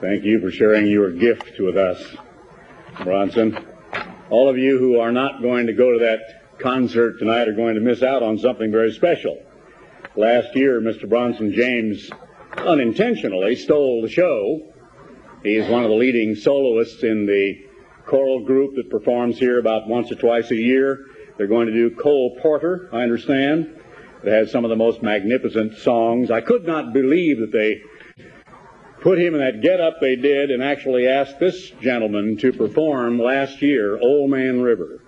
Thank you for sharing your gift with us, Bronson. All of you who are not going to go to that concert tonight are going to miss out on something very special. Last year, Mr. Bronson James unintentionally stole the show. He is one of the leading soloists in the choral group that performs here about once or twice a year. They're going to do Cole Porter, I understand. It has some of the most magnificent songs. I could not believe that they put him in that get-up they did and actually asked this gentleman to perform last year, Old Man River.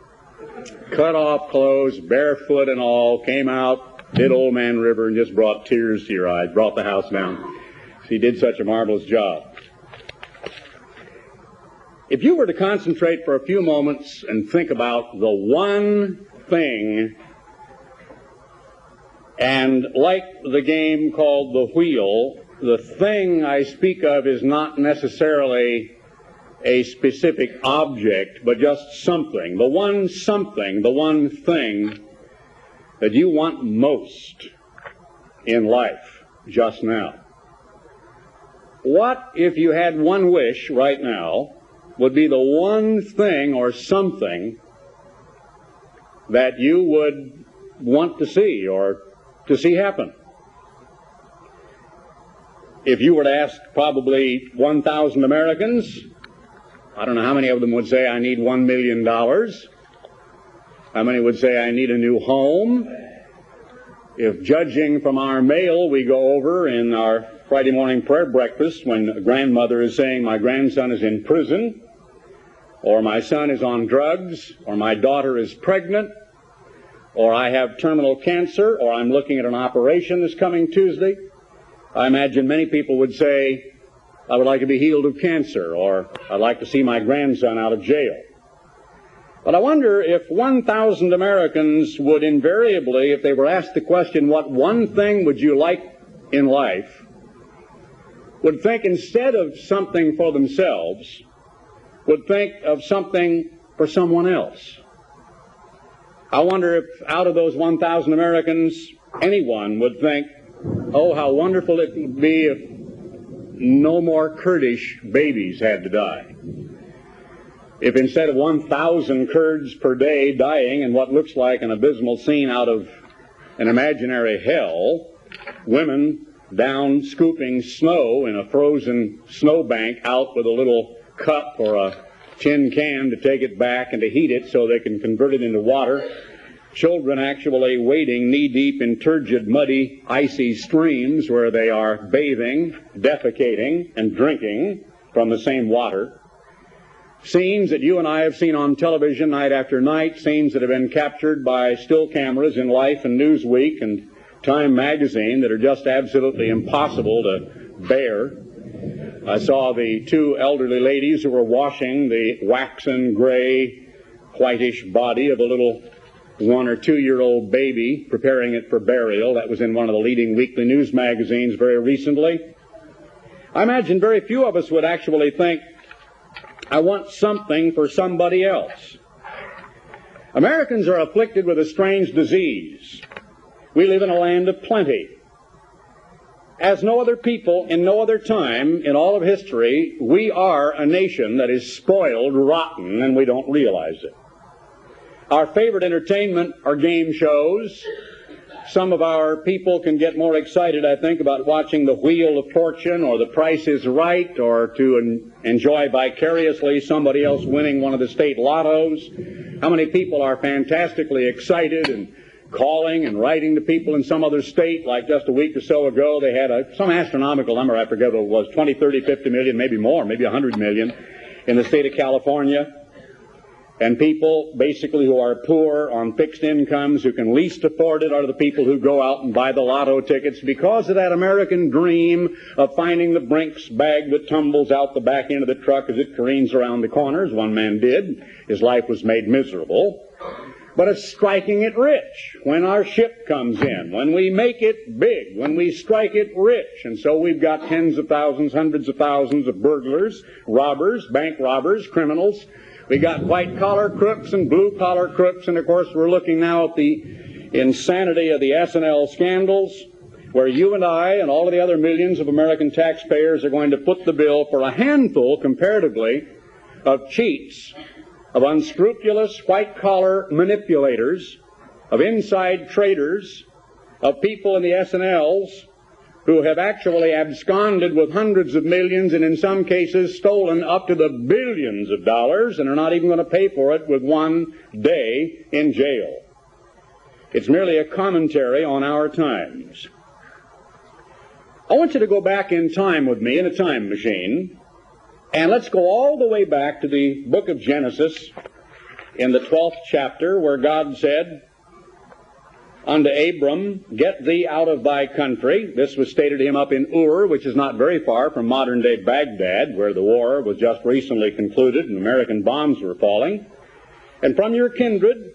Cut off clothes, barefoot and all, came out, did Old Man River, and just brought tears to your eyes, brought the house down. He did such a marvelous job. If you were to concentrate for a few moments and think about the one thing, and like the game called the wheel, the thing I speak of is not necessarily a specific object, but just something. The one something, the one thing that you want most in life just now. What if you had one wish right now would be the one thing or something that you would want to see or to see happen? If you were to ask probably 1,000 Americans, I don't know how many of them would say, I need $1 million. How many would say, I need a new home? If judging from our mail we go over in our Friday morning prayer breakfast when a grandmother is saying, My grandson is in prison, or my son is on drugs, or my daughter is pregnant, or I have terminal cancer, or I'm looking at an operation this coming Tuesday, I imagine many people would say, I would like to be healed of cancer, or I'd like to see my grandson out of jail. But I wonder if 1,000 Americans would invariably, if they were asked the question, what one thing would you like in life, would think instead of something for themselves, would think of something for someone else. I wonder if out of those 1,000 Americans, anyone would think, Oh, how wonderful it would be if no more Kurdish babies had to die. If instead of 1,000 Kurds per day dying in what looks like an abysmal scene out of an imaginary hell, women down scooping snow in a frozen snowbank out with a little cup or a tin can to take it back and to heat it so they can convert it into water Children actually wading knee deep in turgid, muddy, icy streams where they are bathing, defecating, and drinking from the same water. Scenes that you and I have seen on television night after night, scenes that have been captured by still cameras in Life and Newsweek and Time magazine that are just absolutely impossible to bear. I saw the two elderly ladies who were washing the waxen gray, whitish body of a little one or two year old baby, preparing it for burial. That was in one of the leading weekly news magazines very recently. I imagine very few of us would actually think, I want something for somebody else. Americans are afflicted with a strange disease. We live in a land of plenty. As no other people in no other time in all of history, we are a nation that is spoiled rotten and we don't realize it. Our favorite entertainment are game shows. Some of our people can get more excited, I think, about watching The Wheel of Fortune or The Price is Right or to en- enjoy vicariously somebody else winning one of the state lottos. How many people are fantastically excited and calling and writing to people in some other state, like just a week or so ago, they had a, some astronomical number, I forget what it was, 20, 30, 50 million, maybe more, maybe 100 million in the state of California and people basically who are poor on fixed incomes who can least afford it are the people who go out and buy the lotto tickets because of that American dream of finding the Brinks bag that tumbles out the back end of the truck as it careens around the corners. One man did. His life was made miserable. But it's striking it rich when our ship comes in, when we make it big, when we strike it rich. And so we've got tens of thousands, hundreds of thousands of burglars, robbers, bank robbers, criminals, we got white collar crooks and blue collar crooks, and of course we're looking now at the insanity of the S&L scandals. where you and I and all of the other millions of American taxpayers are going to put the bill for a handful, comparatively, of cheats, of unscrupulous white collar manipulators, of inside traders, of people in the S&Ls who have actually absconded with hundreds of millions and in some cases stolen up to the billions of dollars and are not even going to pay for it with one day in jail. It's merely a commentary on our times. I want you to go back in time with me in a time machine, and let's go all the way back to the book of Genesis in the 12th chapter where God said, unto Abram, Get thee out of thy country. This was stated to him up in Ur, which is not very far from modern day Baghdad, where the war was just recently concluded and American bombs were falling. And from your kindred,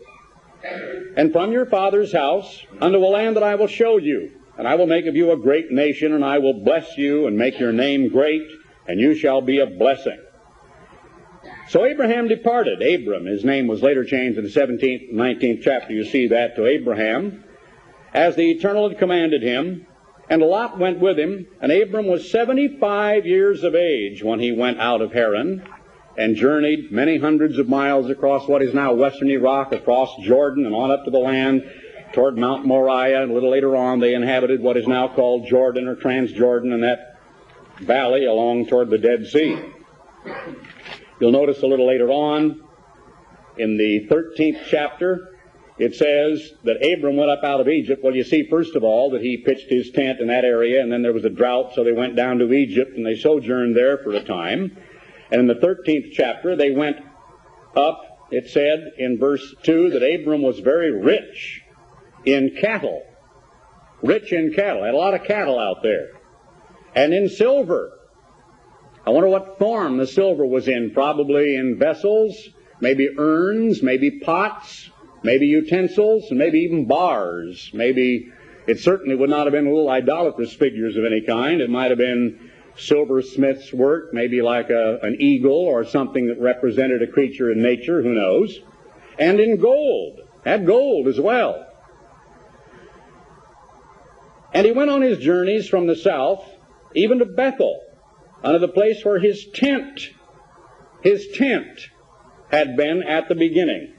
and from your father's house, unto a land that I will show you. And I will make of you a great nation, and I will bless you, and make your name great, and you shall be a blessing. So Abraham departed. Abram, his name was later changed in the 17th, 19th chapter. You see that to Abraham, as the Eternal had commanded him. And Lot went with him, and Abram was 75 years of age when he went out of Haran and journeyed many hundreds of miles across what is now western Iraq, across Jordan, and on up to the land toward Mount Moriah. And a little later on, they inhabited what is now called Jordan or Transjordan and that valley along toward the Dead Sea. You'll notice a little later on in the 13th chapter, it says that Abram went up out of Egypt. Well, you see, first of all, that he pitched his tent in that area, and then there was a drought, so they went down to Egypt, and they sojourned there for a time. And in the 13th chapter, they went up, it said in verse 2, that Abram was very rich in cattle. Rich in cattle. Had a lot of cattle out there. And in silver. I wonder what form the silver was in. Probably in vessels, maybe urns, maybe pots, maybe utensils, and maybe even bars. Maybe it certainly would not have been little idolatrous figures of any kind. It might have been silversmith's work, maybe like a, an eagle or something that represented a creature in nature, who knows. And in gold. Had gold as well. And he went on his journeys from the south, even to Bethel, unto the place where his tent, his tent had been at the beginning.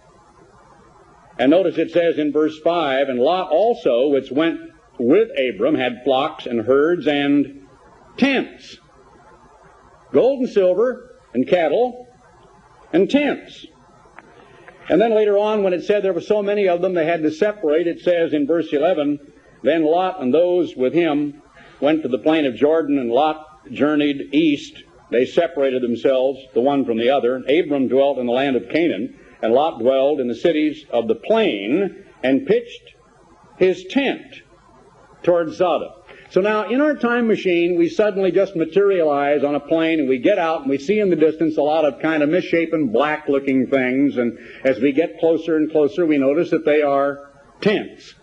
And notice it says in verse 5, And Lot also, which went with Abram, had flocks and herds and tents. Gold and silver and cattle and tents. And then later on, when it said there were so many of them, they had to separate, it says in verse 11, Then Lot and those with him went to the plain of Jordan, and Lot journeyed east, they separated themselves, the one from the other. Abram dwelt in the land of Canaan, and Lot dwelled in the cities of the plain, and pitched his tent toward Sodom. So now, in our time machine, we suddenly just materialize on a plane, and we get out, and we see in the distance a lot of kind of misshapen, black-looking things, and as we get closer and closer, we notice that they are tents.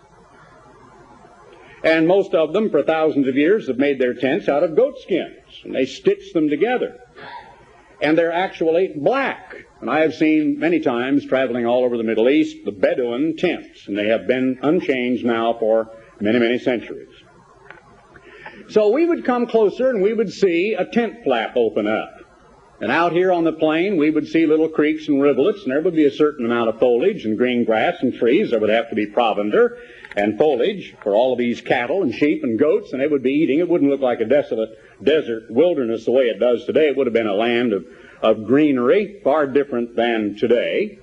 And most of them, for thousands of years, have made their tents out of goat skins, and they stitch them together. And they're actually black. And I have seen many times, traveling all over the Middle East, the Bedouin tents, and they have been unchanged now for many, many centuries. So we would come closer and we would see a tent flap open up. And out here on the plain, we would see little creeks and rivulets, and there would be a certain amount of foliage and green grass and trees. There would have to be provender and foliage for all of these cattle and sheep and goats, and they would be eating. It wouldn't look like a desolate desert wilderness the way it does today. It would have been a land of, of greenery, far different than today.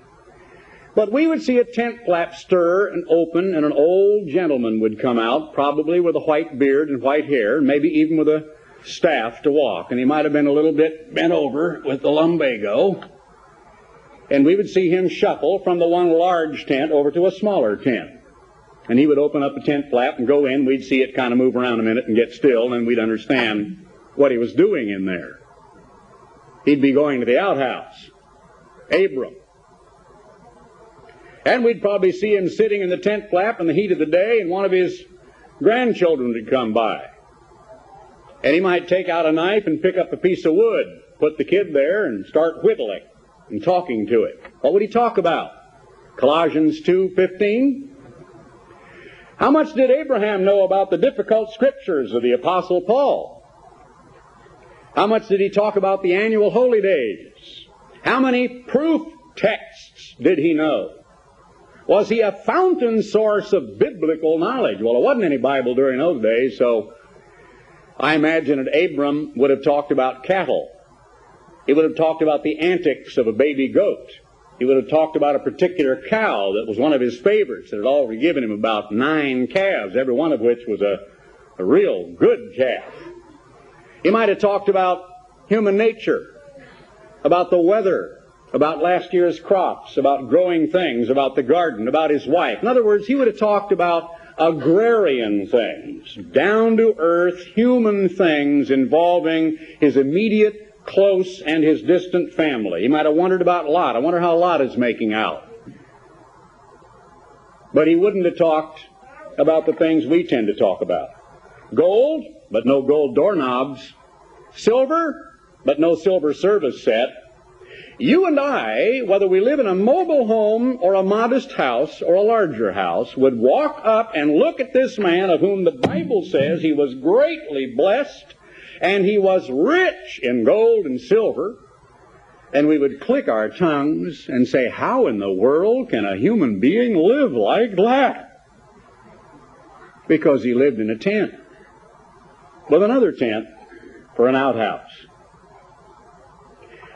But we would see a tent flap stir and open, and an old gentleman would come out, probably with a white beard and white hair, and maybe even with a staff to walk. And he might have been a little bit bent over with the lumbago. And we would see him shuffle from the one large tent over to a smaller tent. And he would open up a tent flap and go in. We'd see it kind of move around a minute and get still, and we'd understand what he was doing in there. He'd be going to the outhouse. Abram. And we'd probably see him sitting in the tent flap in the heat of the day, and one of his grandchildren would come by. And he might take out a knife and pick up a piece of wood, put the kid there, and start whittling and talking to it. What would he talk about? Colossians 2:15. How much did Abraham know about the difficult scriptures of the Apostle Paul? How much did he talk about the annual holy days? How many proof texts did he know? Was he a fountain source of biblical knowledge? Well, there wasn't any Bible during those days, so I imagine that Abram would have talked about cattle. He would have talked about the antics of a baby goat. He would have talked about a particular cow that was one of his favorites that had already given him about nine calves, every one of which was a, a real good calf. He might have talked about human nature, about the weather, about last year's crops, about growing things, about the garden, about his wife. In other words, he would have talked about agrarian things, down to earth, human things involving his immediate close and his distant family. He might have wondered about Lot. I wonder how Lot is making out. But he wouldn't have talked about the things we tend to talk about. Gold, but no gold doorknobs. Silver, but no silver service set. You and I, whether we live in a mobile home or a modest house or a larger house, would walk up and look at this man of whom the Bible says he was greatly blessed and he was rich in gold and silver, and we would click our tongues and say, How in the world can a human being live like that? Because he lived in a tent with another tent for an outhouse.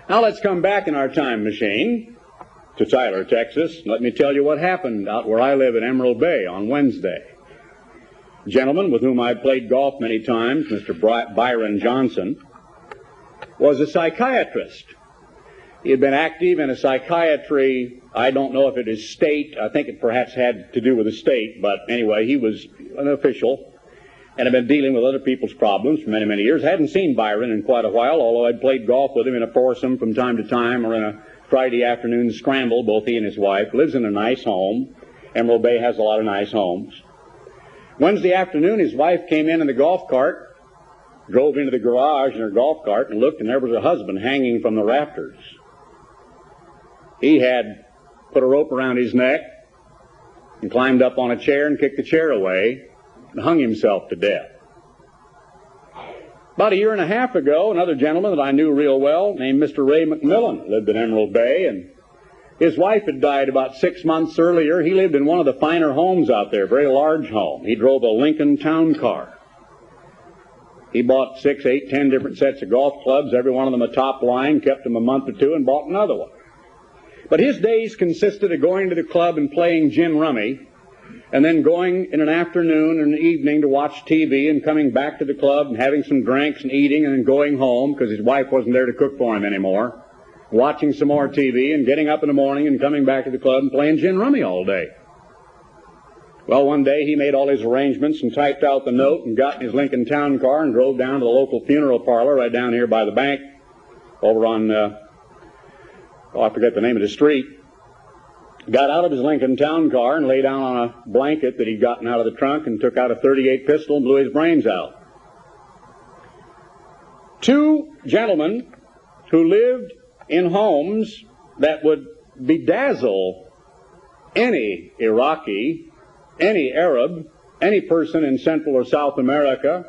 Now let's come back in our time machine to Tyler, Texas. Let me tell you what happened out where I live in Emerald Bay on Wednesday gentleman with whom I played golf many times, Mr. Byron Johnson, was a psychiatrist. He had been active in a psychiatry, I don't know if it is state, I think it perhaps had to do with the state, but anyway, he was an official and had been dealing with other people's problems for many, many years. I hadn't seen Byron in quite a while, although I'd played golf with him in a foursome from time to time or in a Friday afternoon scramble, both he and his wife. Lives in a nice home. Emerald Bay has a lot of nice homes. Wednesday afternoon, his wife came in in the golf cart, drove into the garage in her golf cart, and looked, and there was her husband hanging from the rafters. He had put a rope around his neck and climbed up on a chair and kicked the chair away and hung himself to death. About a year and a half ago, another gentleman that I knew real well, named Mr. Ray McMillan, lived in Emerald Bay, and his wife had died about six months earlier. He lived in one of the finer homes out there, a very large home. He drove a Lincoln town car. He bought six, eight, ten different sets of golf clubs, every one of them a top line, kept them a month or two, and bought another one. But his days consisted of going to the club and playing gin rummy, and then going in an afternoon and an evening to watch TV and coming back to the club and having some drinks and eating and then going home because his wife wasn't there to cook for him anymore watching some more TV and getting up in the morning and coming back to the club and playing gin rummy all day. Well, one day he made all his arrangements and typed out the note and got in his Lincoln Town car and drove down to the local funeral parlor right down here by the bank over on, uh, oh, I forget the name of the street. Got out of his Lincoln Town car and lay down on a blanket that he'd gotten out of the trunk and took out a 38 pistol and blew his brains out. Two gentlemen who lived in homes that would bedazzle any Iraqi, any Arab, any person in Central or South America.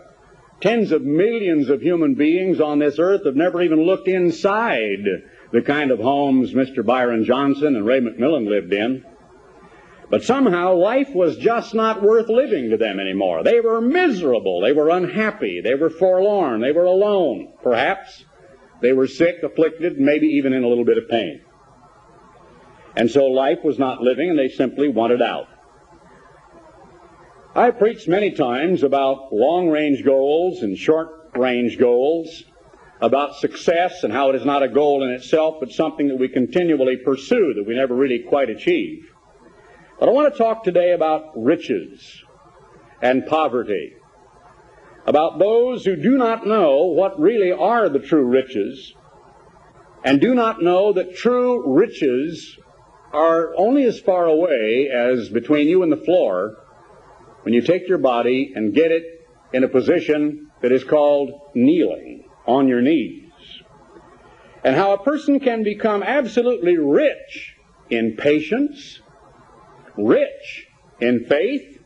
Tens of millions of human beings on this earth have never even looked inside the kind of homes Mr. Byron Johnson and Ray McMillan lived in. But somehow life was just not worth living to them anymore. They were miserable. They were unhappy. They were forlorn. They were alone, perhaps. They were sick, afflicted, maybe even in a little bit of pain. And so life was not living, and they simply wanted out. I preached many times about long range goals and short range goals, about success and how it is not a goal in itself, but something that we continually pursue that we never really quite achieve. But I want to talk today about riches and poverty about those who do not know what really are the true riches and do not know that true riches are only as far away as between you and the floor when you take your body and get it in a position that is called kneeling on your knees. And how a person can become absolutely rich in patience, rich in faith,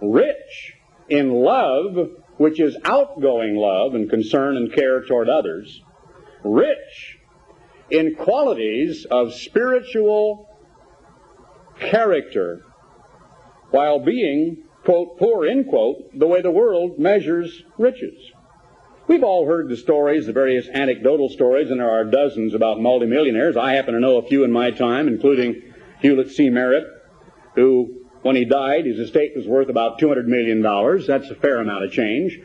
rich in love, which is outgoing love and concern and care toward others, rich in qualities of spiritual character, while being, quote, poor, end quote, the way the world measures riches. We've all heard the stories, the various anecdotal stories, and there are dozens about multimillionaires. I happen to know a few in my time, including Hulett C. Merritt, who, when he died, his estate was worth about $200 million. That's a fair amount of change.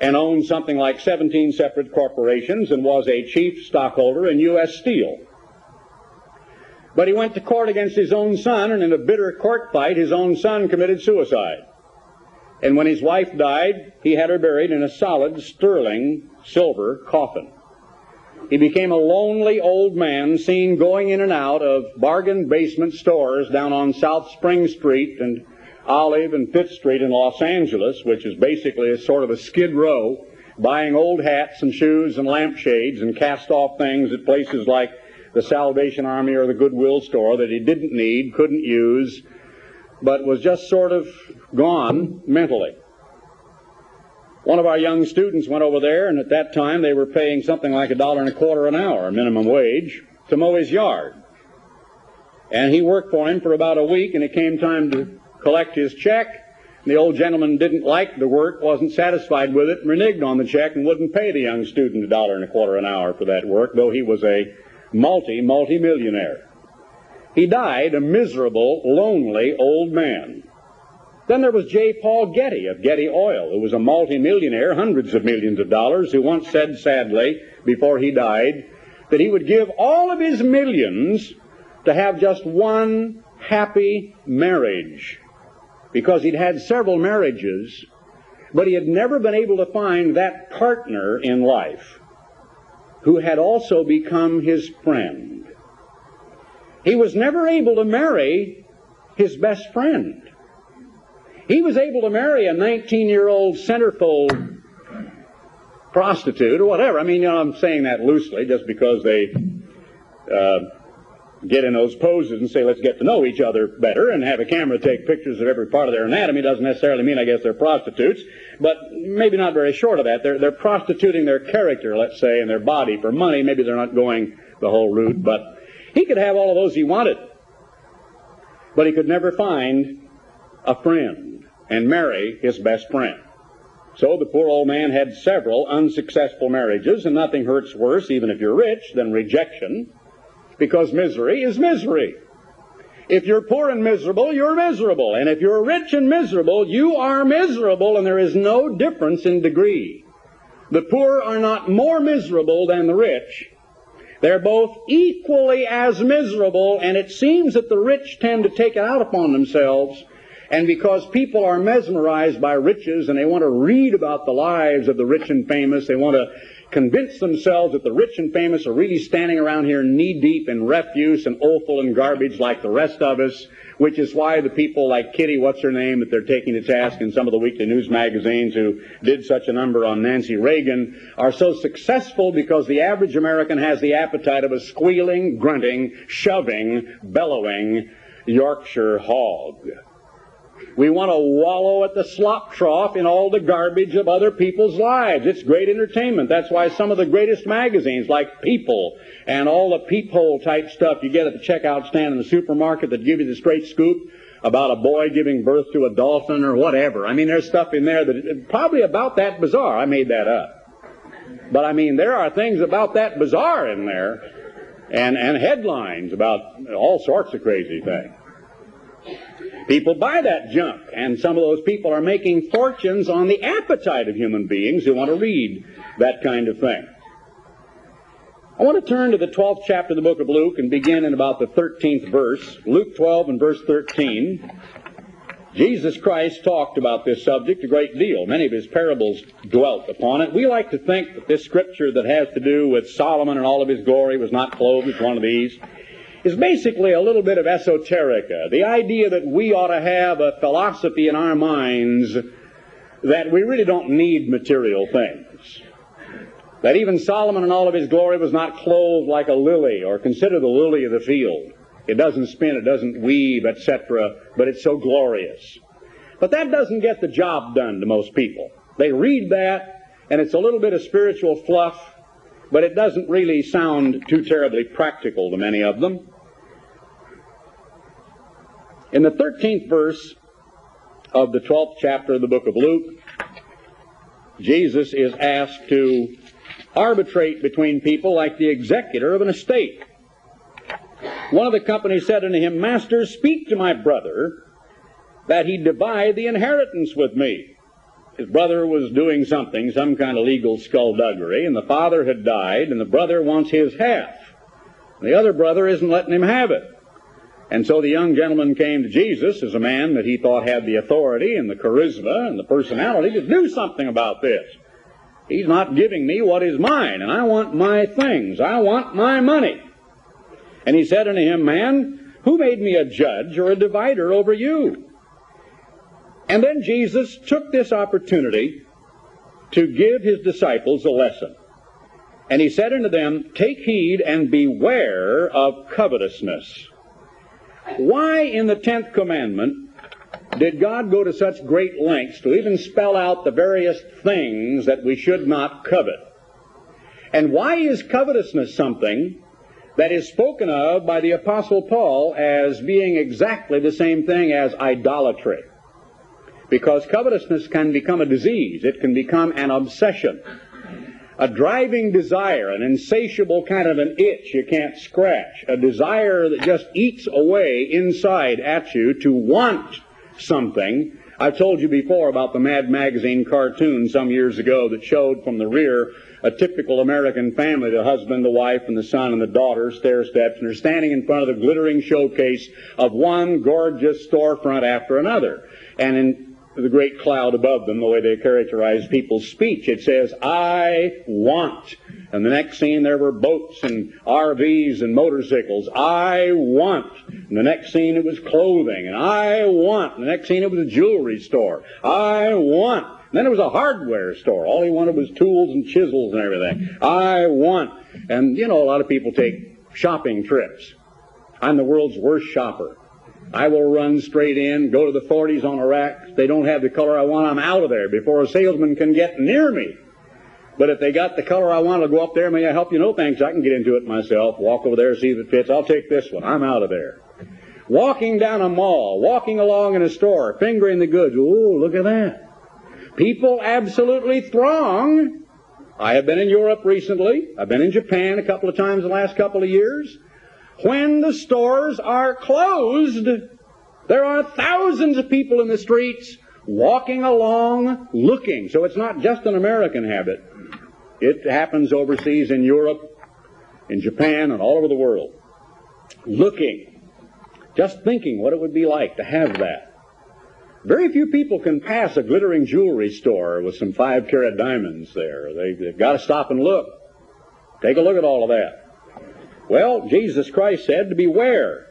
And owned something like 17 separate corporations and was a chief stockholder in U.S. Steel. But he went to court against his own son, and in a bitter court fight, his own son committed suicide. And when his wife died, he had her buried in a solid sterling silver coffin. He became a lonely old man seen going in and out of bargain basement stores down on South Spring Street and Olive and Fifth Street in Los Angeles, which is basically a sort of a skid row, buying old hats and shoes and lampshades and cast off things at places like the Salvation Army or the Goodwill store that he didn't need, couldn't use, but was just sort of gone mentally. One of our young students went over there, and at that time they were paying something like a dollar and a quarter an hour, minimum wage, to mow his yard. And he worked for him for about a week, and it came time to collect his check. The old gentleman didn't like the work, wasn't satisfied with it, reneged on the check, and wouldn't pay the young student a dollar and a quarter an hour for that work, though he was a multi, multi-millionaire. He died a miserable, lonely old man. Then there was J. Paul Getty of Getty Oil, who was a multimillionaire, hundreds of millions of dollars, who once said sadly, before he died, that he would give all of his millions to have just one happy marriage. Because he'd had several marriages, but he had never been able to find that partner in life who had also become his friend. He was never able to marry his best friend. He was able to marry a 19 year old centerfold prostitute or whatever. I mean, you know, I'm saying that loosely just because they uh, get in those poses and say, let's get to know each other better and have a camera take pictures of every part of their anatomy doesn't necessarily mean, I guess, they're prostitutes, but maybe not very short of that. They're, they're prostituting their character, let's say, and their body for money. Maybe they're not going the whole route, but he could have all of those he wanted, but he could never find a friend and marry his best friend. So the poor old man had several unsuccessful marriages, and nothing hurts worse, even if you're rich, than rejection, because misery is misery. If you're poor and miserable, you're miserable. And if you're rich and miserable, you are miserable, and there is no difference in degree. The poor are not more miserable than the rich, they're both equally as miserable, and it seems that the rich tend to take it out upon themselves. And because people are mesmerized by riches and they want to read about the lives of the rich and famous, they want to convince themselves that the rich and famous are really standing around here knee deep in refuse and offal and garbage like the rest of us, which is why the people like Kitty, what's her name, that they're taking to task in some of the weekly news magazines who did such a number on Nancy Reagan, are so successful because the average American has the appetite of a squealing, grunting, shoving, bellowing Yorkshire hog. We want to wallow at the slop trough in all the garbage of other people's lives. It's great entertainment. That's why some of the greatest magazines, like People and all the peephole type stuff you get at the checkout stand in the supermarket that give you the straight scoop about a boy giving birth to a dolphin or whatever. I mean, there's stuff in there that probably about that bizarre. I made that up. But I mean, there are things about that bizarre in there and, and headlines about all sorts of crazy things. People buy that junk, and some of those people are making fortunes on the appetite of human beings who want to read that kind of thing. I want to turn to the 12th chapter of the book of Luke and begin in about the 13th verse. Luke 12 and verse 13. Jesus Christ talked about this subject a great deal. Many of his parables dwelt upon it. We like to think that this scripture that has to do with Solomon and all of his glory was not clothed with one of these is basically a little bit of esoterica. The idea that we ought to have a philosophy in our minds that we really don't need material things. That even Solomon in all of his glory was not clothed like a lily or considered the lily of the field. It doesn't spin, it doesn't weave, etc., but it's so glorious. But that doesn't get the job done to most people. They read that, and it's a little bit of spiritual fluff, but it doesn't really sound too terribly practical to many of them. In the 13th verse of the 12th chapter of the book of Luke, Jesus is asked to arbitrate between people like the executor of an estate. One of the company said unto him, Master, speak to my brother that he divide the inheritance with me. His brother was doing something, some kind of legal skullduggery, and the father had died, and the brother wants his half. The other brother isn't letting him have it. And so the young gentleman came to Jesus as a man that he thought had the authority and the charisma and the personality to do something about this. He's not giving me what is mine, and I want my things. I want my money. And he said unto him, Man, who made me a judge or a divider over you? And then Jesus took this opportunity to give his disciples a lesson. And he said unto them, Take heed and beware of covetousness. Why in the tenth commandment did God go to such great lengths to even spell out the various things that we should not covet? And why is covetousness something that is spoken of by the Apostle Paul as being exactly the same thing as idolatry? Because covetousness can become a disease. It can become an obsession. A driving desire, an insatiable kind of an itch you can't scratch. A desire that just eats away inside at you to want something. I've told you before about the Mad Magazine cartoon some years ago that showed from the rear a typical American family, the husband, the wife, and the son and the daughter, stair steps, and they're standing in front of the glittering showcase of one gorgeous storefront after another. And in the great cloud above them, the way they characterize people's speech. It says, I want. And the next scene, there were boats and RVs and motorcycles. I want. And the next scene, it was clothing. And I want. And the next scene, it was a jewelry store. I want. And then it was a hardware store. All he wanted was tools and chisels and everything. I want. And, you know, a lot of people take shopping trips. I'm the world's worst shopper. I will run straight in, go to the 40s on a rack. they don't have the color I want, I'm out of there before a salesman can get near me. But if they got the color I want, I'll go up there. May I help you? No, thanks. I can get into it myself. Walk over there, see if it fits. I'll take this one. I'm out of there. Walking down a mall, walking along in a store, fingering the goods. Ooh, look at that. People absolutely throng. I have been in Europe recently. I've been in Japan a couple of times the last couple of years. When the stores are closed, there are thousands of people in the streets walking along looking. So it's not just an American habit. It happens overseas in Europe, in Japan, and all over the world. Looking. Just thinking what it would be like to have that. Very few people can pass a glittering jewelry store with some five carat diamonds there. They, have got to stop and look. Take a look at all of that. Well, Jesus Christ said to beware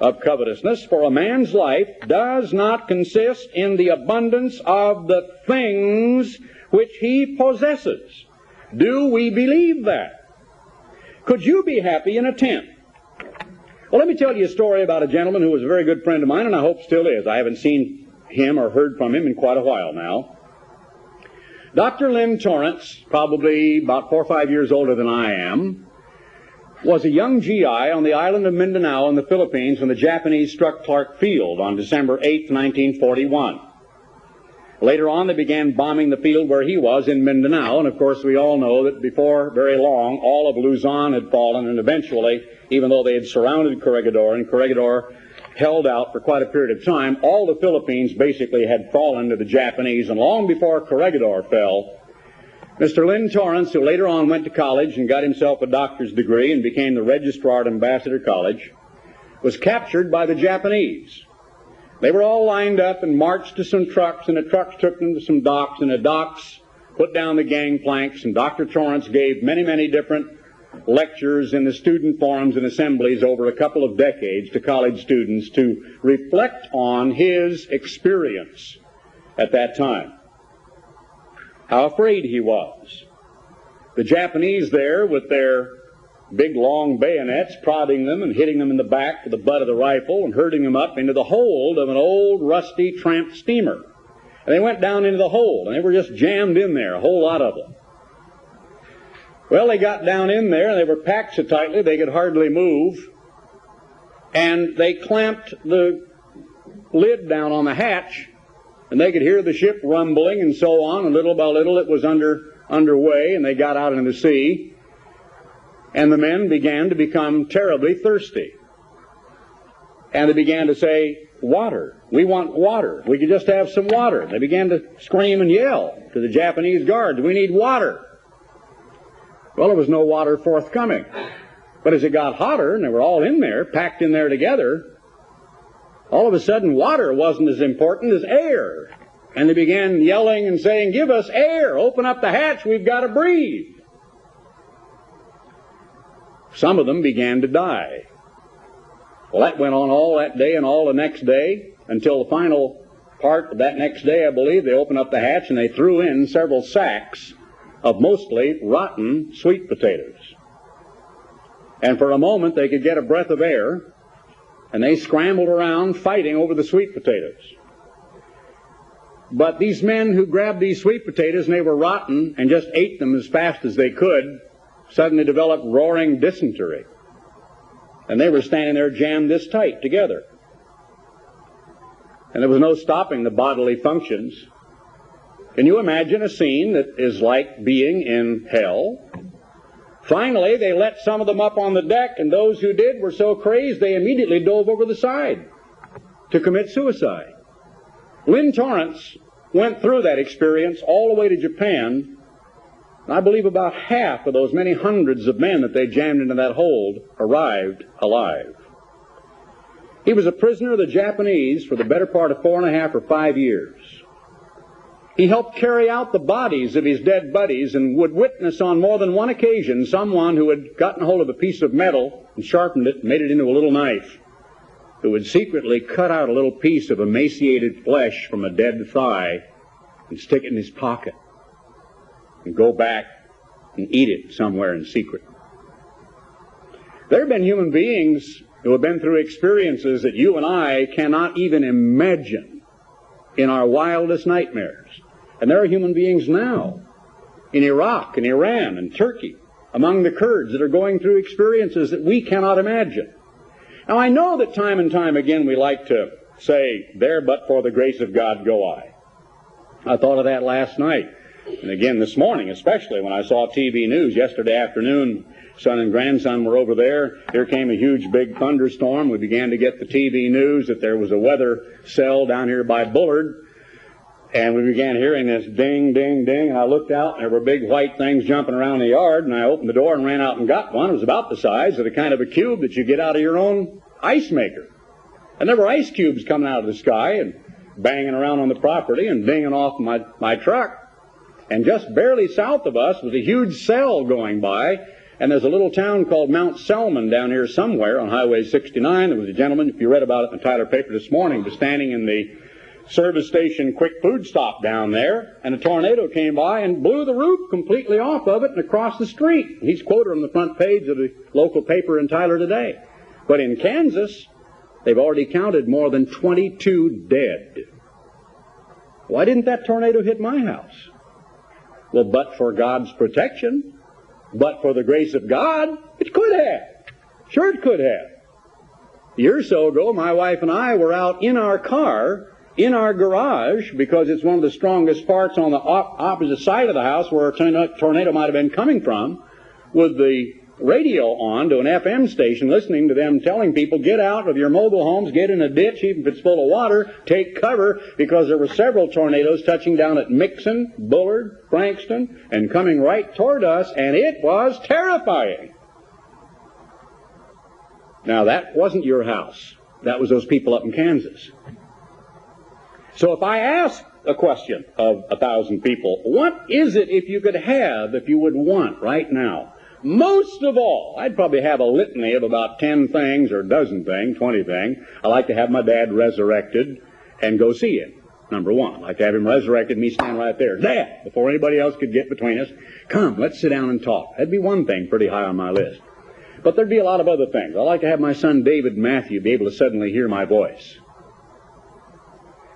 of covetousness, for a man's life does not consist in the abundance of the things which he possesses. Do we believe that? Could you be happy in a tent? Well, let me tell you a story about a gentleman who was a very good friend of mine, and I hope still is. I haven't seen him or heard from him in quite a while now. Dr. Lynn Torrance, probably about four or five years older than I am, was a young GI on the island of Mindanao in the Philippines when the Japanese struck Clark Field on December 8, 1941. Later on, they began bombing the field where he was in Mindanao, and of course, we all know that before very long, all of Luzon had fallen, and eventually, even though they had surrounded Corregidor, and Corregidor held out for quite a period of time, all the Philippines basically had fallen to the Japanese, and long before Corregidor fell, Mr. Lynn Torrance, who later on went to college and got himself a doctor's degree and became the registrar at Ambassador College, was captured by the Japanese. They were all lined up and marched to some trucks, and the trucks took them to some docks, and the docks put down the gangplanks, and Dr. Torrance gave many, many different lectures in the student forums and assemblies over a couple of decades to college students to reflect on his experience at that time how afraid he was. The Japanese there, with their big long bayonets, prodding them and hitting them in the back with the butt of the rifle and herding them up into the hold of an old rusty tramp steamer. And they went down into the hold, and they were just jammed in there, a whole lot of them. Well, they got down in there, and they were packed so tightly they could hardly move. And they clamped the lid down on the hatch, and they could hear the ship rumbling and so on, and little by little it was under underway, and they got out into the sea and the men began to become terribly thirsty. And they began to say, water. We want water. We could just have some water. They began to scream and yell to the Japanese guards, we need water. Well, there was no water forthcoming. But as it got hotter, and they were all in there, packed in there together, all of a sudden water wasn't as important as air. And they began yelling and saying, give us air, open up the hatch, we've got to breathe. Some of them began to die. Well, that went on all that day and all the next day until the final part of that next day, I believe, they opened up the hatch and they threw in several sacks of mostly rotten sweet potatoes. And for a moment they could get a breath of air and they scrambled around fighting over the sweet potatoes. But these men who grabbed these sweet potatoes and they were rotten and just ate them as fast as they could suddenly developed roaring dysentery. And they were standing there jammed this tight together. And there was no stopping the bodily functions. Can you imagine a scene that is like being in hell? Finally, they let some of them up on the deck, and those who did were so crazed they immediately dove over the side to commit suicide. Lynn Torrance went through that experience all the way to Japan I believe about half of those many hundreds of men that they jammed into that hold arrived alive. He was a prisoner of the Japanese for the better part of four and a half or five years. He helped carry out the bodies of his dead buddies and would witness on more than one occasion someone who had gotten hold of a piece of metal and sharpened it and made it into a little knife, who would secretly cut out a little piece of emaciated flesh from a dead thigh and stick it in his pocket and go back and eat it somewhere in secret. There have been human beings who have been through experiences that you and I cannot even imagine in our wildest nightmares. And there are human beings now in Iraq and Iran and Turkey among the Kurds that are going through experiences that we cannot imagine. Now I know that time and time again we like to say, there but for the grace of God go I. I thought of that last night. And again this morning, especially when I saw TV news yesterday afternoon, son and grandson were over there. Here came a huge big thunderstorm. We began to get the TV news that there was a weather cell down here by Bullard. And we began hearing this ding, ding, ding. And I looked out and there were big white things jumping around the yard. And I opened the door and ran out and got one. It was about the size of the kind of a cube that you get out of your own ice maker. And there were ice cubes coming out of the sky and banging around on the property and dinging off my, my truck. And just barely south of us was a huge cell going by, and there's a little town called Mount Selman down here somewhere on Highway 69. There was a gentleman, if you read about it in the Tyler paper this morning, was standing in the service station quick food stop down there, and a tornado came by and blew the roof completely off of it and across the street. He's quoted on the front page of the local paper in Tyler today. But in Kansas, they've already counted more than 22 dead. Why didn't that tornado hit my house? Well, but for God's protection, but for the grace of God, it could have. Sure, it could have. A year or so ago, my wife and I were out in our car, in our garage, because it's one of the strongest parts on the op- opposite side of the house where a tornado might have been coming from, with the radio on to an FM station, listening to them telling people, get out of your mobile homes, get in a ditch, even if it's full of water, take cover, because there were several tornadoes touching down at Mixon, Bullard, Frankston, and coming right toward us, and it was terrifying. Now, that wasn't your house. That was those people up in Kansas. So if I ask a question of a thousand people, what is it if you could have, if you would want right now? Most of all, I'd probably have a litany of about 10 things or a dozen things, 20 things. I'd like to have my dad resurrected and go see him. Number one. I'd like to have him resurrected, and me stand right there. Dad! Before anybody else could get between us. Come, let's sit down and talk. That'd be one thing pretty high on my list. But there'd be a lot of other things. I'd like to have my son David Matthew be able to suddenly hear my voice.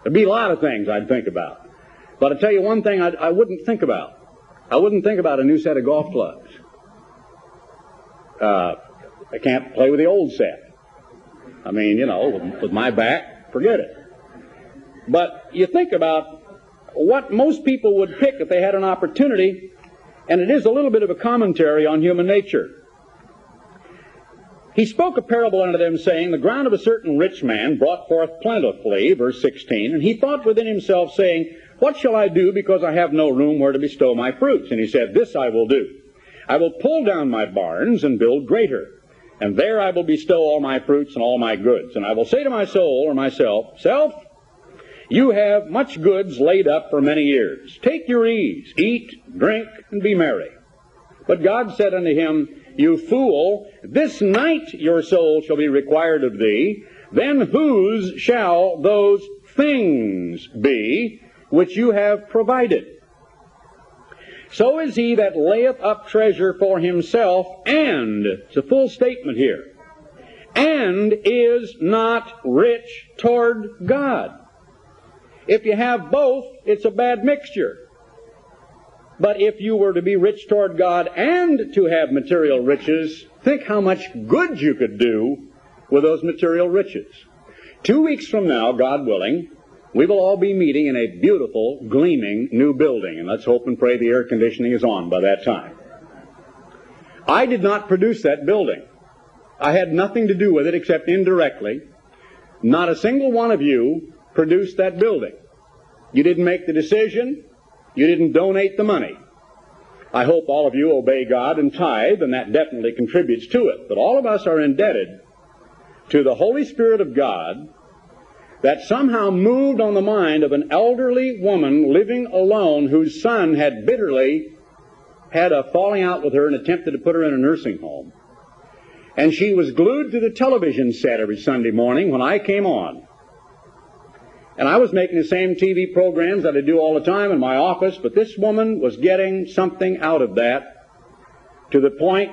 There'd be a lot of things I'd think about. But I'll tell you one thing I'd, I would not think about. I wouldn't think about a new set of golf clubs. Uh, I can't play with the old set. I mean, you know, with, with my back, forget it. But you think about what most people would pick if they had an opportunity, and it is a little bit of a commentary on human nature. He spoke a parable unto them, saying, The ground of a certain rich man brought forth plentifully, verse 16, and he thought within himself, saying, What shall I do, because I have no room where to bestow my fruits? And he said, This I will do. I will pull down my barns and build greater, and there I will bestow all my fruits and all my goods. And I will say to my soul or myself, Self, you have much goods laid up for many years. Take your ease, eat, drink, and be merry. But God said unto him, You fool, this night your soul shall be required of thee. Then whose shall those things be which you have provided? So is he that layeth up treasure for himself, and, it's a full statement here, and is not rich toward God. If you have both, it's a bad mixture. But if you were to be rich toward God and to have material riches, think how much good you could do with those material riches. Two weeks from now, God willing, we will all be meeting in a beautiful, gleaming new building, and let's hope and pray the air conditioning is on by that time. I did not produce that building. I had nothing to do with it except indirectly. Not a single one of you produced that building. You didn't make the decision. You didn't donate the money. I hope all of you obey God and tithe, and that definitely contributes to it. But all of us are indebted to the Holy Spirit of God that somehow moved on the mind of an elderly woman living alone whose son had bitterly had a falling out with her and attempted to put her in a nursing home. And she was glued to the television set every Sunday morning when I came on. And I was making the same TV programs that I do all the time in my office, but this woman was getting something out of that to the point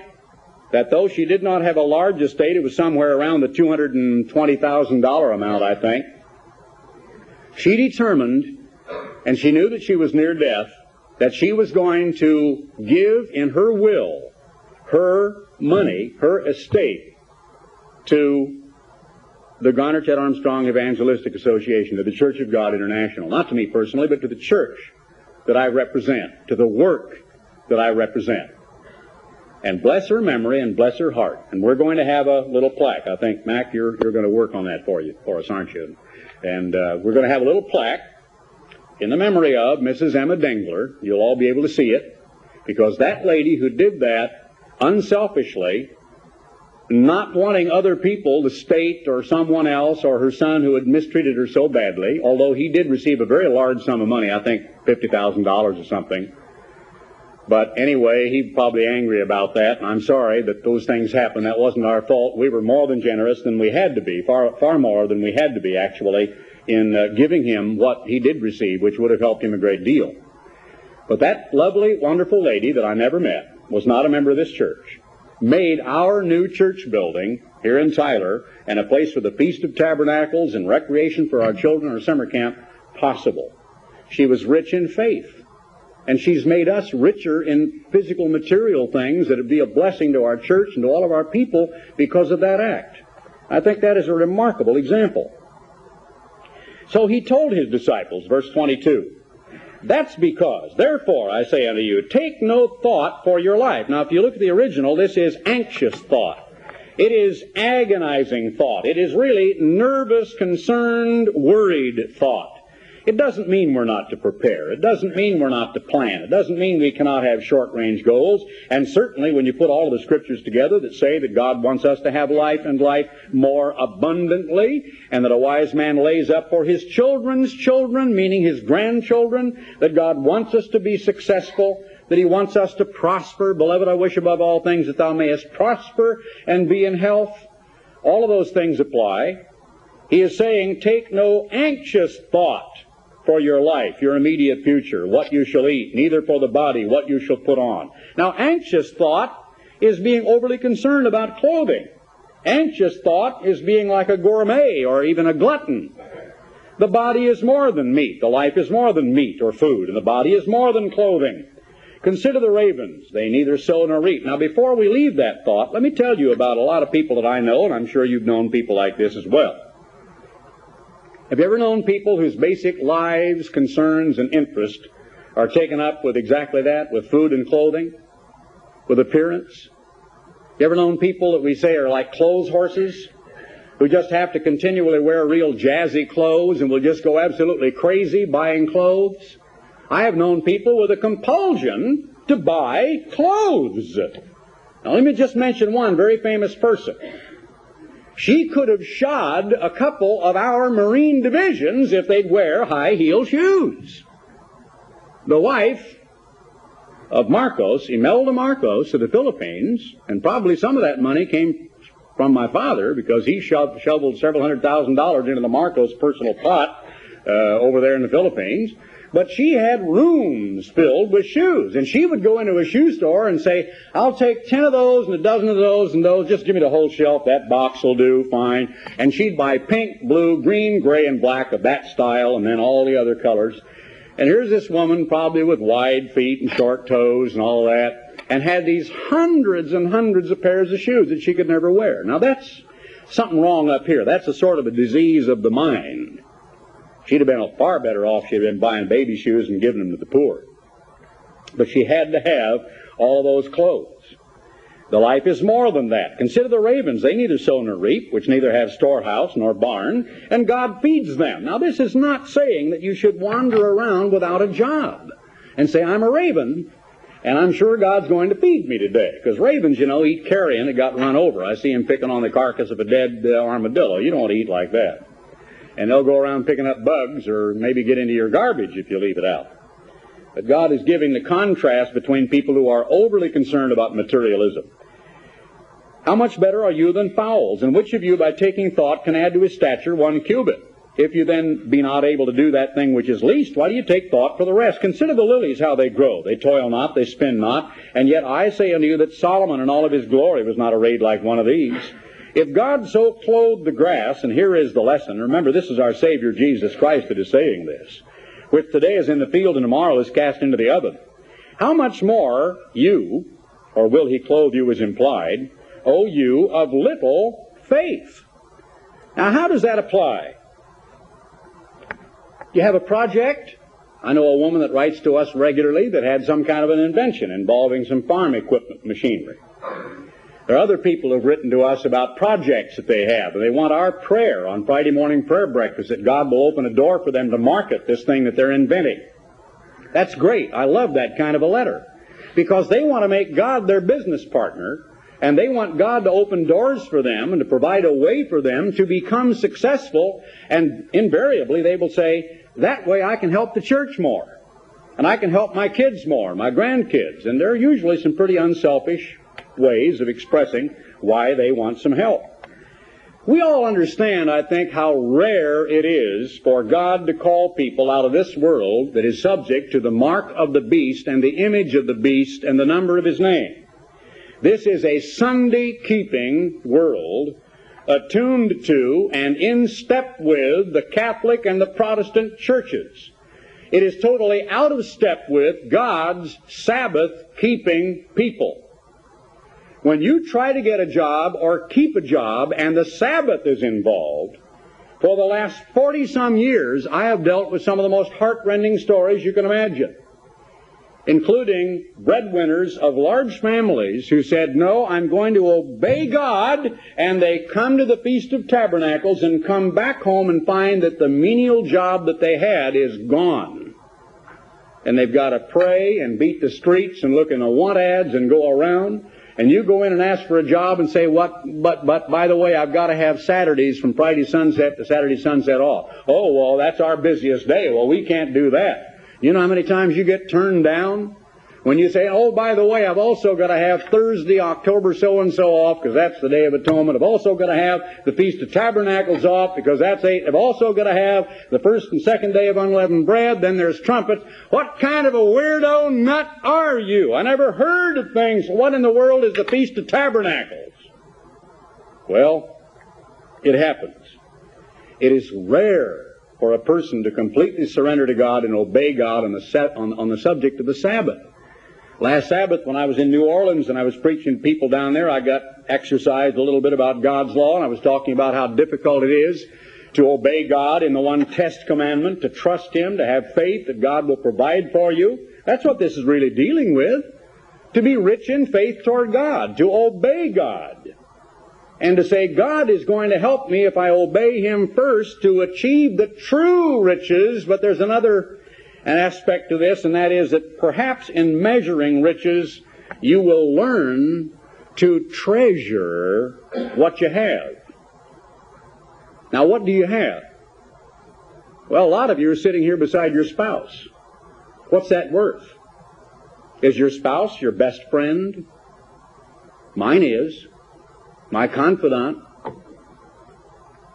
that though she did not have a large estate, it was somewhere around the $220,000 amount, I think, she determined, and she knew that she was near death, that she was going to give in her will her money, her estate, to the Garner Ted Armstrong Evangelistic Association, to the Church of God International. Not to me personally, but to the church that I represent, to the work that I represent. And bless her memory and bless her heart. And we're going to have a little plaque. I think, Mac, you're, you're going to work on that for you, for us, aren't you? And uh, we're going to have a little plaque in the memory of Mrs. Emma Dengler. You'll all be able to see it. Because that lady who did that unselfishly not wanting other people, the state or someone else or her son who had mistreated her so badly, although he did receive a very large sum of money, I think $50,000 or something. But anyway, he's probably angry about that, and I'm sorry that those things happened. That wasn't our fault. We were more than generous than we had to be, far, far more than we had to be, actually, in uh, giving him what he did receive, which would have helped him a great deal. But that lovely, wonderful lady that I never met was not a member of this church made our new church building here in Tyler and a place for the Feast of Tabernacles and recreation for our children, our summer camp, possible. She was rich in faith. And she's made us richer in physical material things that would be a blessing to our church and to all of our people because of that act. I think that is a remarkable example. So he told his disciples, verse 22, that's because, therefore, I say unto you, take no thought for your life. Now, if you look at the original, this is anxious thought. It is agonizing thought. It is really nervous, concerned, worried thought. It doesn't mean we're not to prepare. It doesn't mean we're not to plan. It doesn't mean we cannot have short range goals. And certainly when you put all of the scriptures together that say that God wants us to have life and life more abundantly, and that a wise man lays up for his children's children, meaning his grandchildren, that God wants us to be successful, that he wants us to prosper. Beloved, I wish above all things that thou mayest prosper and be in health. All of those things apply. He is saying, take no anxious thought for your life, your immediate future, what you shall eat, neither for the body, what you shall put on. Now, anxious thought is being overly concerned about clothing. Anxious thought is being like a gourmet or even a glutton. The body is more than meat. The life is more than meat or food, and the body is more than clothing. Consider the ravens. They neither sow nor reap. Now, before we leave that thought, let me tell you about a lot of people that I know, and I'm sure you've known people like this as well. Have you ever known people whose basic lives, concerns, and interests are taken up with exactly that, with food and clothing, with appearance? You ever known people that we say are like clothes horses? who just have to continually wear real jazzy clothes and will just go absolutely crazy buying clothes. I have known people with a compulsion to buy clothes. Now let me just mention one very famous person. She could have shod a couple of our Marine divisions if they'd wear high heel shoes. The wife of Marcos, Imelda Marcos of the Philippines, and probably some of that money came from my father because he sho- shoveled several hundred thousand dollars into the Marcos personal pot uh, over there in the Philippines. But she had rooms filled with shoes, and she would go into a shoe store and say, "I'll take ten of those and a dozen of those and those. Just give me the whole shelf. That box will do fine." And she'd buy pink, blue, green, gray, and black of that style, and then all the other colors. And here's this woman, probably with wide feet and short toes and all that and had these hundreds and hundreds of pairs of shoes that she could never wear. Now that's something wrong up here. That's a sort of a disease of the mind. She'd have been far better off she'd been buying baby shoes and giving them to the poor. But she had to have all those clothes. The life is more than that. Consider the ravens. They neither sow nor reap, which neither have storehouse nor barn, and God feeds them. Now, this is not saying that you should wander around without a job and say, I'm a raven, and I'm sure God's going to feed me today. Because ravens, you know, eat carrion that got run over. I see them picking on the carcass of a dead uh, armadillo. You don't want to eat like that. And they'll go around picking up bugs or maybe get into your garbage if you leave it out. But God is giving the contrast between people who are overly concerned about materialism. How much better are you than fowls? And which of you, by taking thought, can add to his stature one cubit? If you then be not able to do that thing which is least, why do you take thought for the rest? Consider the lilies, how they grow. They toil not, they spin not. And yet I say unto you that Solomon in all of his glory was not arrayed like one of these. If God so clothed the grass, and here is the lesson, remember this is our Savior Jesus Christ that is saying this, which today is in the field and tomorrow is cast into the oven. How much more you, or will he clothe you as implied, O you of little faith? Now how does that apply? You have a project? I know a woman that writes to us regularly that had some kind of an invention involving some farm equipment machinery. There are other people who've written to us about projects that they have, and they want our prayer on Friday morning prayer breakfast that God will open a door for them to market this thing that they're inventing. That's great. I love that kind of a letter. Because they want to make God their business partner, and they want God to open doors for them and to provide a way for them to become successful, and invariably they will say, that way I can help the church more. And I can help my kids more, my grandkids. And there are usually some pretty unselfish ways of expressing why they want some help. We all understand, I think, how rare it is for God to call people out of this world that is subject to the mark of the beast and the image of the beast and the number of his name. This is a Sunday keeping world attuned to and in step with the Catholic and the Protestant churches. It is totally out of step with God's Sabbath keeping people. When you try to get a job or keep a job and the Sabbath is involved, for the last 40 some years, I have dealt with some of the most heartrending stories you can imagine including breadwinners of large families who said, No, I'm going to obey God, and they come to the Feast of Tabernacles and come back home and find that the menial job that they had is gone. And they've got to pray and beat the streets and look in the want ads and go around. And you go in and ask for a job and say, what, but, but, by the way, I've got to have Saturdays from Friday sunset to Saturday sunset off. Oh, well, that's our busiest day. Well, we can't do that. You know how many times you get turned down? When you say, oh, by the way, I've also got to have Thursday, October so and so off because that's the Day of Atonement. I've also got to have the Feast of Tabernacles off because that's eight. I've also got to have the first and second day of unleavened bread. Then there's trumpets. What kind of a weirdo nut are you? I never heard of things. What in the world is the Feast of Tabernacles? Well, it happens. It is rare for a person to completely surrender to God and obey God on the, on, on the subject of the Sabbath. Last Sabbath, when I was in New Orleans and I was preaching to people down there, I got exercised a little bit about God's law, and I was talking about how difficult it is to obey God in the one test commandment, to trust Him, to have faith that God will provide for you. That's what this is really dealing with. To be rich in faith toward God, to obey God. And to say, God is going to help me if I obey Him first to achieve the true riches, but there's another an aspect to this, and that is that perhaps in measuring riches, you will learn to treasure what you have. Now, what do you have? Well, a lot of you are sitting here beside your spouse. What's that worth? Is your spouse your best friend? Mine is. My confidant.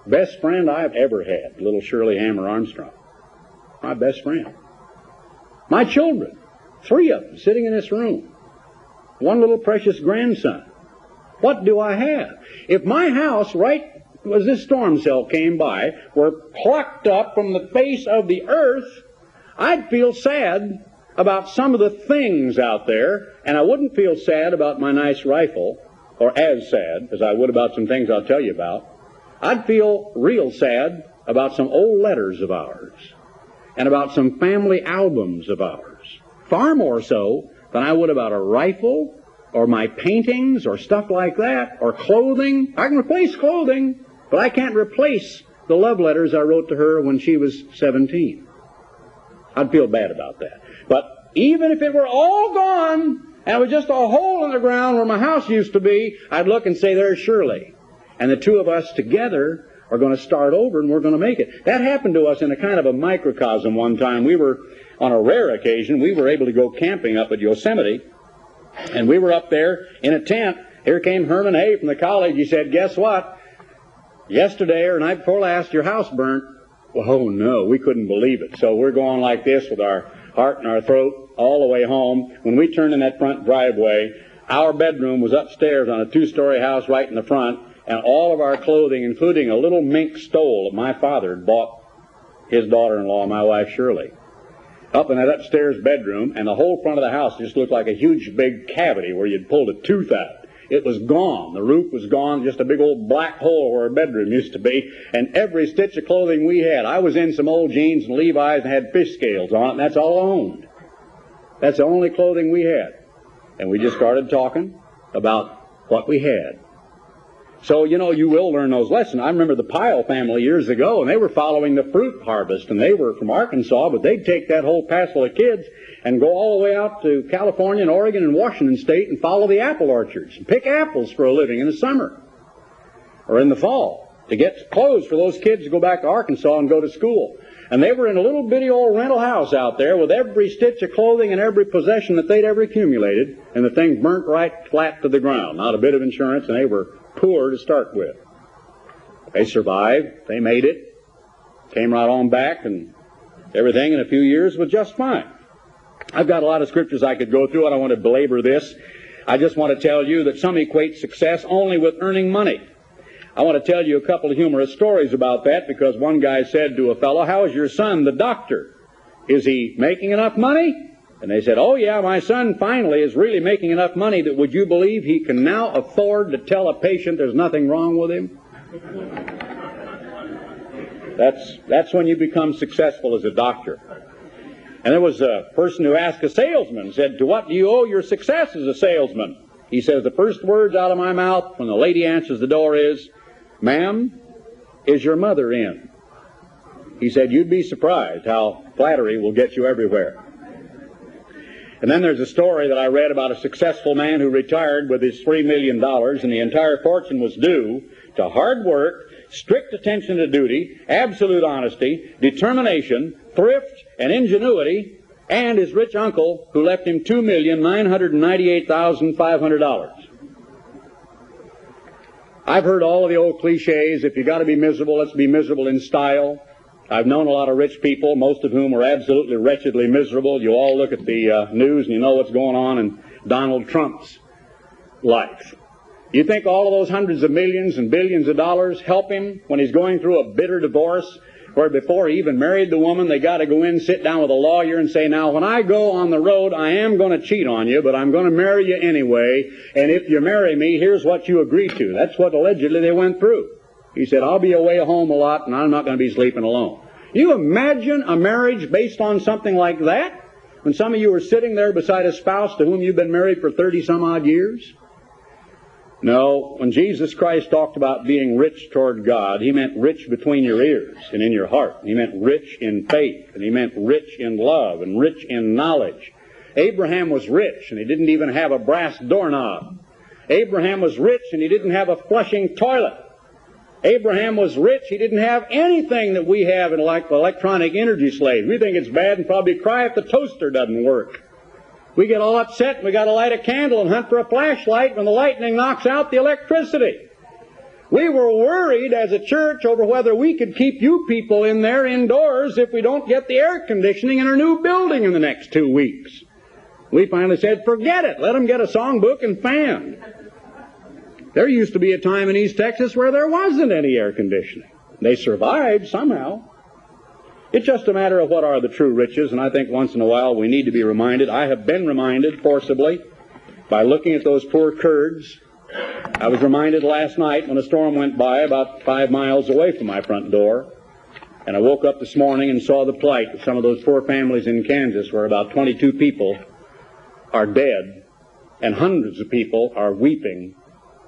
Best friend I've ever had, little Shirley Hammer Armstrong. My best friend. My children, three of them sitting in this room. One little precious grandson. What do I have? If my house, right as this storm cell came by, were plucked up from the face of the earth, I'd feel sad about some of the things out there, and I wouldn't feel sad about my nice rifle, or as sad as I would about some things I'll tell you about. I'd feel real sad about some old letters of ours and about some family albums of ours. Far more so than I would about a rifle or my paintings or stuff like that or clothing. I can replace clothing, but I can't replace the love letters I wrote to her when she was 17. I'd feel bad about that. But even if it were all gone and it was just a hole in the ground where my house used to be, I'd look and say, there's Shirley. And the two of us together are going to start over and we're going to make it. That happened to us in a kind of a microcosm one time. We were, on a rare occasion, we were able to go camping up at Yosemite, and we were up there in a tent. Here came Herman Hoeh from the college. He said, Guess what? Yesterday or night before last, your house burnt. Well, oh no, we couldn't believe it. So we're going like this with our heart in our throat all the way home. When we turned in that front driveway, our bedroom was upstairs on a two-story house right in the front, and all of our clothing, including a little mink stole that my father had bought his daughter-in-law, my wife Shirley, up in that upstairs bedroom, and the whole front of the house just looked like a huge big cavity where you'd pulled a tooth out. It was gone. The roof was gone, just a big old black hole where our bedroom used to be, and every stitch of clothing we had. I was in some old jeans and Levi's and had fish scales on it, and that's all I owned. That's the only clothing we had. And we just started talking about what we had. So, you know, you will learn those lessons. I remember the Pyle family years ago, and they were following the fruit harvest, and they were from Arkansas, but they'd take that whole passel of kids and go all the way out to California and Oregon and Washington State and follow the apple orchards and pick apples for a living in the summer or in the fall to get clothes for those kids to go back to Arkansas and go to school. And they were in a little bitty old rental house out there with every stitch of clothing and every possession that they'd ever accumulated, and the thing burnt right flat to the ground. Not a bit of insurance, and they were poor to start with. They survived. They made it. Came right on back, and everything in a few years was just fine. I've got a lot of scriptures I could go through. I don't want to belabor this. I just want to tell you that some equate success only with earning money. I want to tell you a couple of humorous stories about that because one guy said to a fellow, How is your son, the doctor? Is he making enough money? And they said, Oh, yeah, my son finally is really making enough money that would you believe he can now afford to tell a patient there's nothing wrong with him? That's, that's when you become successful as a doctor. And there was a person who asked a salesman, said, To what do you owe your success as a salesman? He says, The first words out of my mouth when the lady answers the door is, Ma'am, is your mother in? He said, You'd be surprised how flattery will get you everywhere. And then there's a story that I read about a successful man who retired with his $3 million, and the entire fortune was due to hard work, strict attention to duty, absolute honesty, determination, thrift, and ingenuity, and his rich uncle who left him $2,998,500. I've heard all of the old cliches. If you've got to be miserable, let's be miserable in style. I've known a lot of rich people, most of whom are absolutely wretchedly miserable. You all look at the uh, news and you know what's going on in Donald Trump's life. You think all of those hundreds of millions and billions of dollars help him when he's going through a bitter divorce where before he even married the woman, they got to go in, sit down with a lawyer and say, now when I go on the road, I am going to cheat on you, but I'm going to marry you anyway, and if you marry me, here's what you agree to. That's what allegedly they went through. He said, I'll be away home a lot, and I'm not going to be sleeping alone. You imagine a marriage based on something like that? When some of you are sitting there beside a spouse to whom you've been married for 30 some odd years? No, when Jesus Christ talked about being rich toward God, he meant rich between your ears and in your heart. He meant rich in faith, and he meant rich in love, and rich in knowledge. Abraham was rich, and he didn't even have a brass doorknob. Abraham was rich, and he didn't have a flushing toilet. Abraham was rich. He didn't have anything that we have in like electronic energy slaves. We think it's bad and probably cry if the toaster doesn't work. We get all upset and we got to light a candle and hunt for a flashlight when the lightning knocks out the electricity. We were worried as a church over whether we could keep you people in there indoors if we don't get the air conditioning in our new building in the next two weeks. We finally said, forget it. Let them get a songbook and fan. There used to be a time in East Texas where there wasn't any air conditioning. They survived somehow. It's just a matter of what are the true riches, and I think once in a while we need to be reminded. I have been reminded forcibly by looking at those poor Kurds. I was reminded last night when a storm went by about five miles away from my front door, and I woke up this morning and saw the plight of some of those poor families in Kansas where about 22 people are dead, and hundreds of people are weeping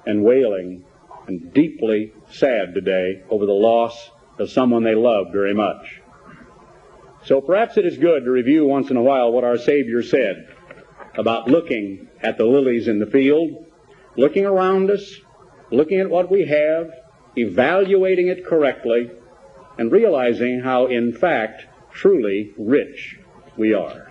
and wailing and deeply sad today over the loss of someone they loved very much. So perhaps it is good to review once in a while what our Savior said about looking at the lilies in the field, looking around us, looking at what we have, evaluating it correctly, and realizing how, in fact, truly rich we are.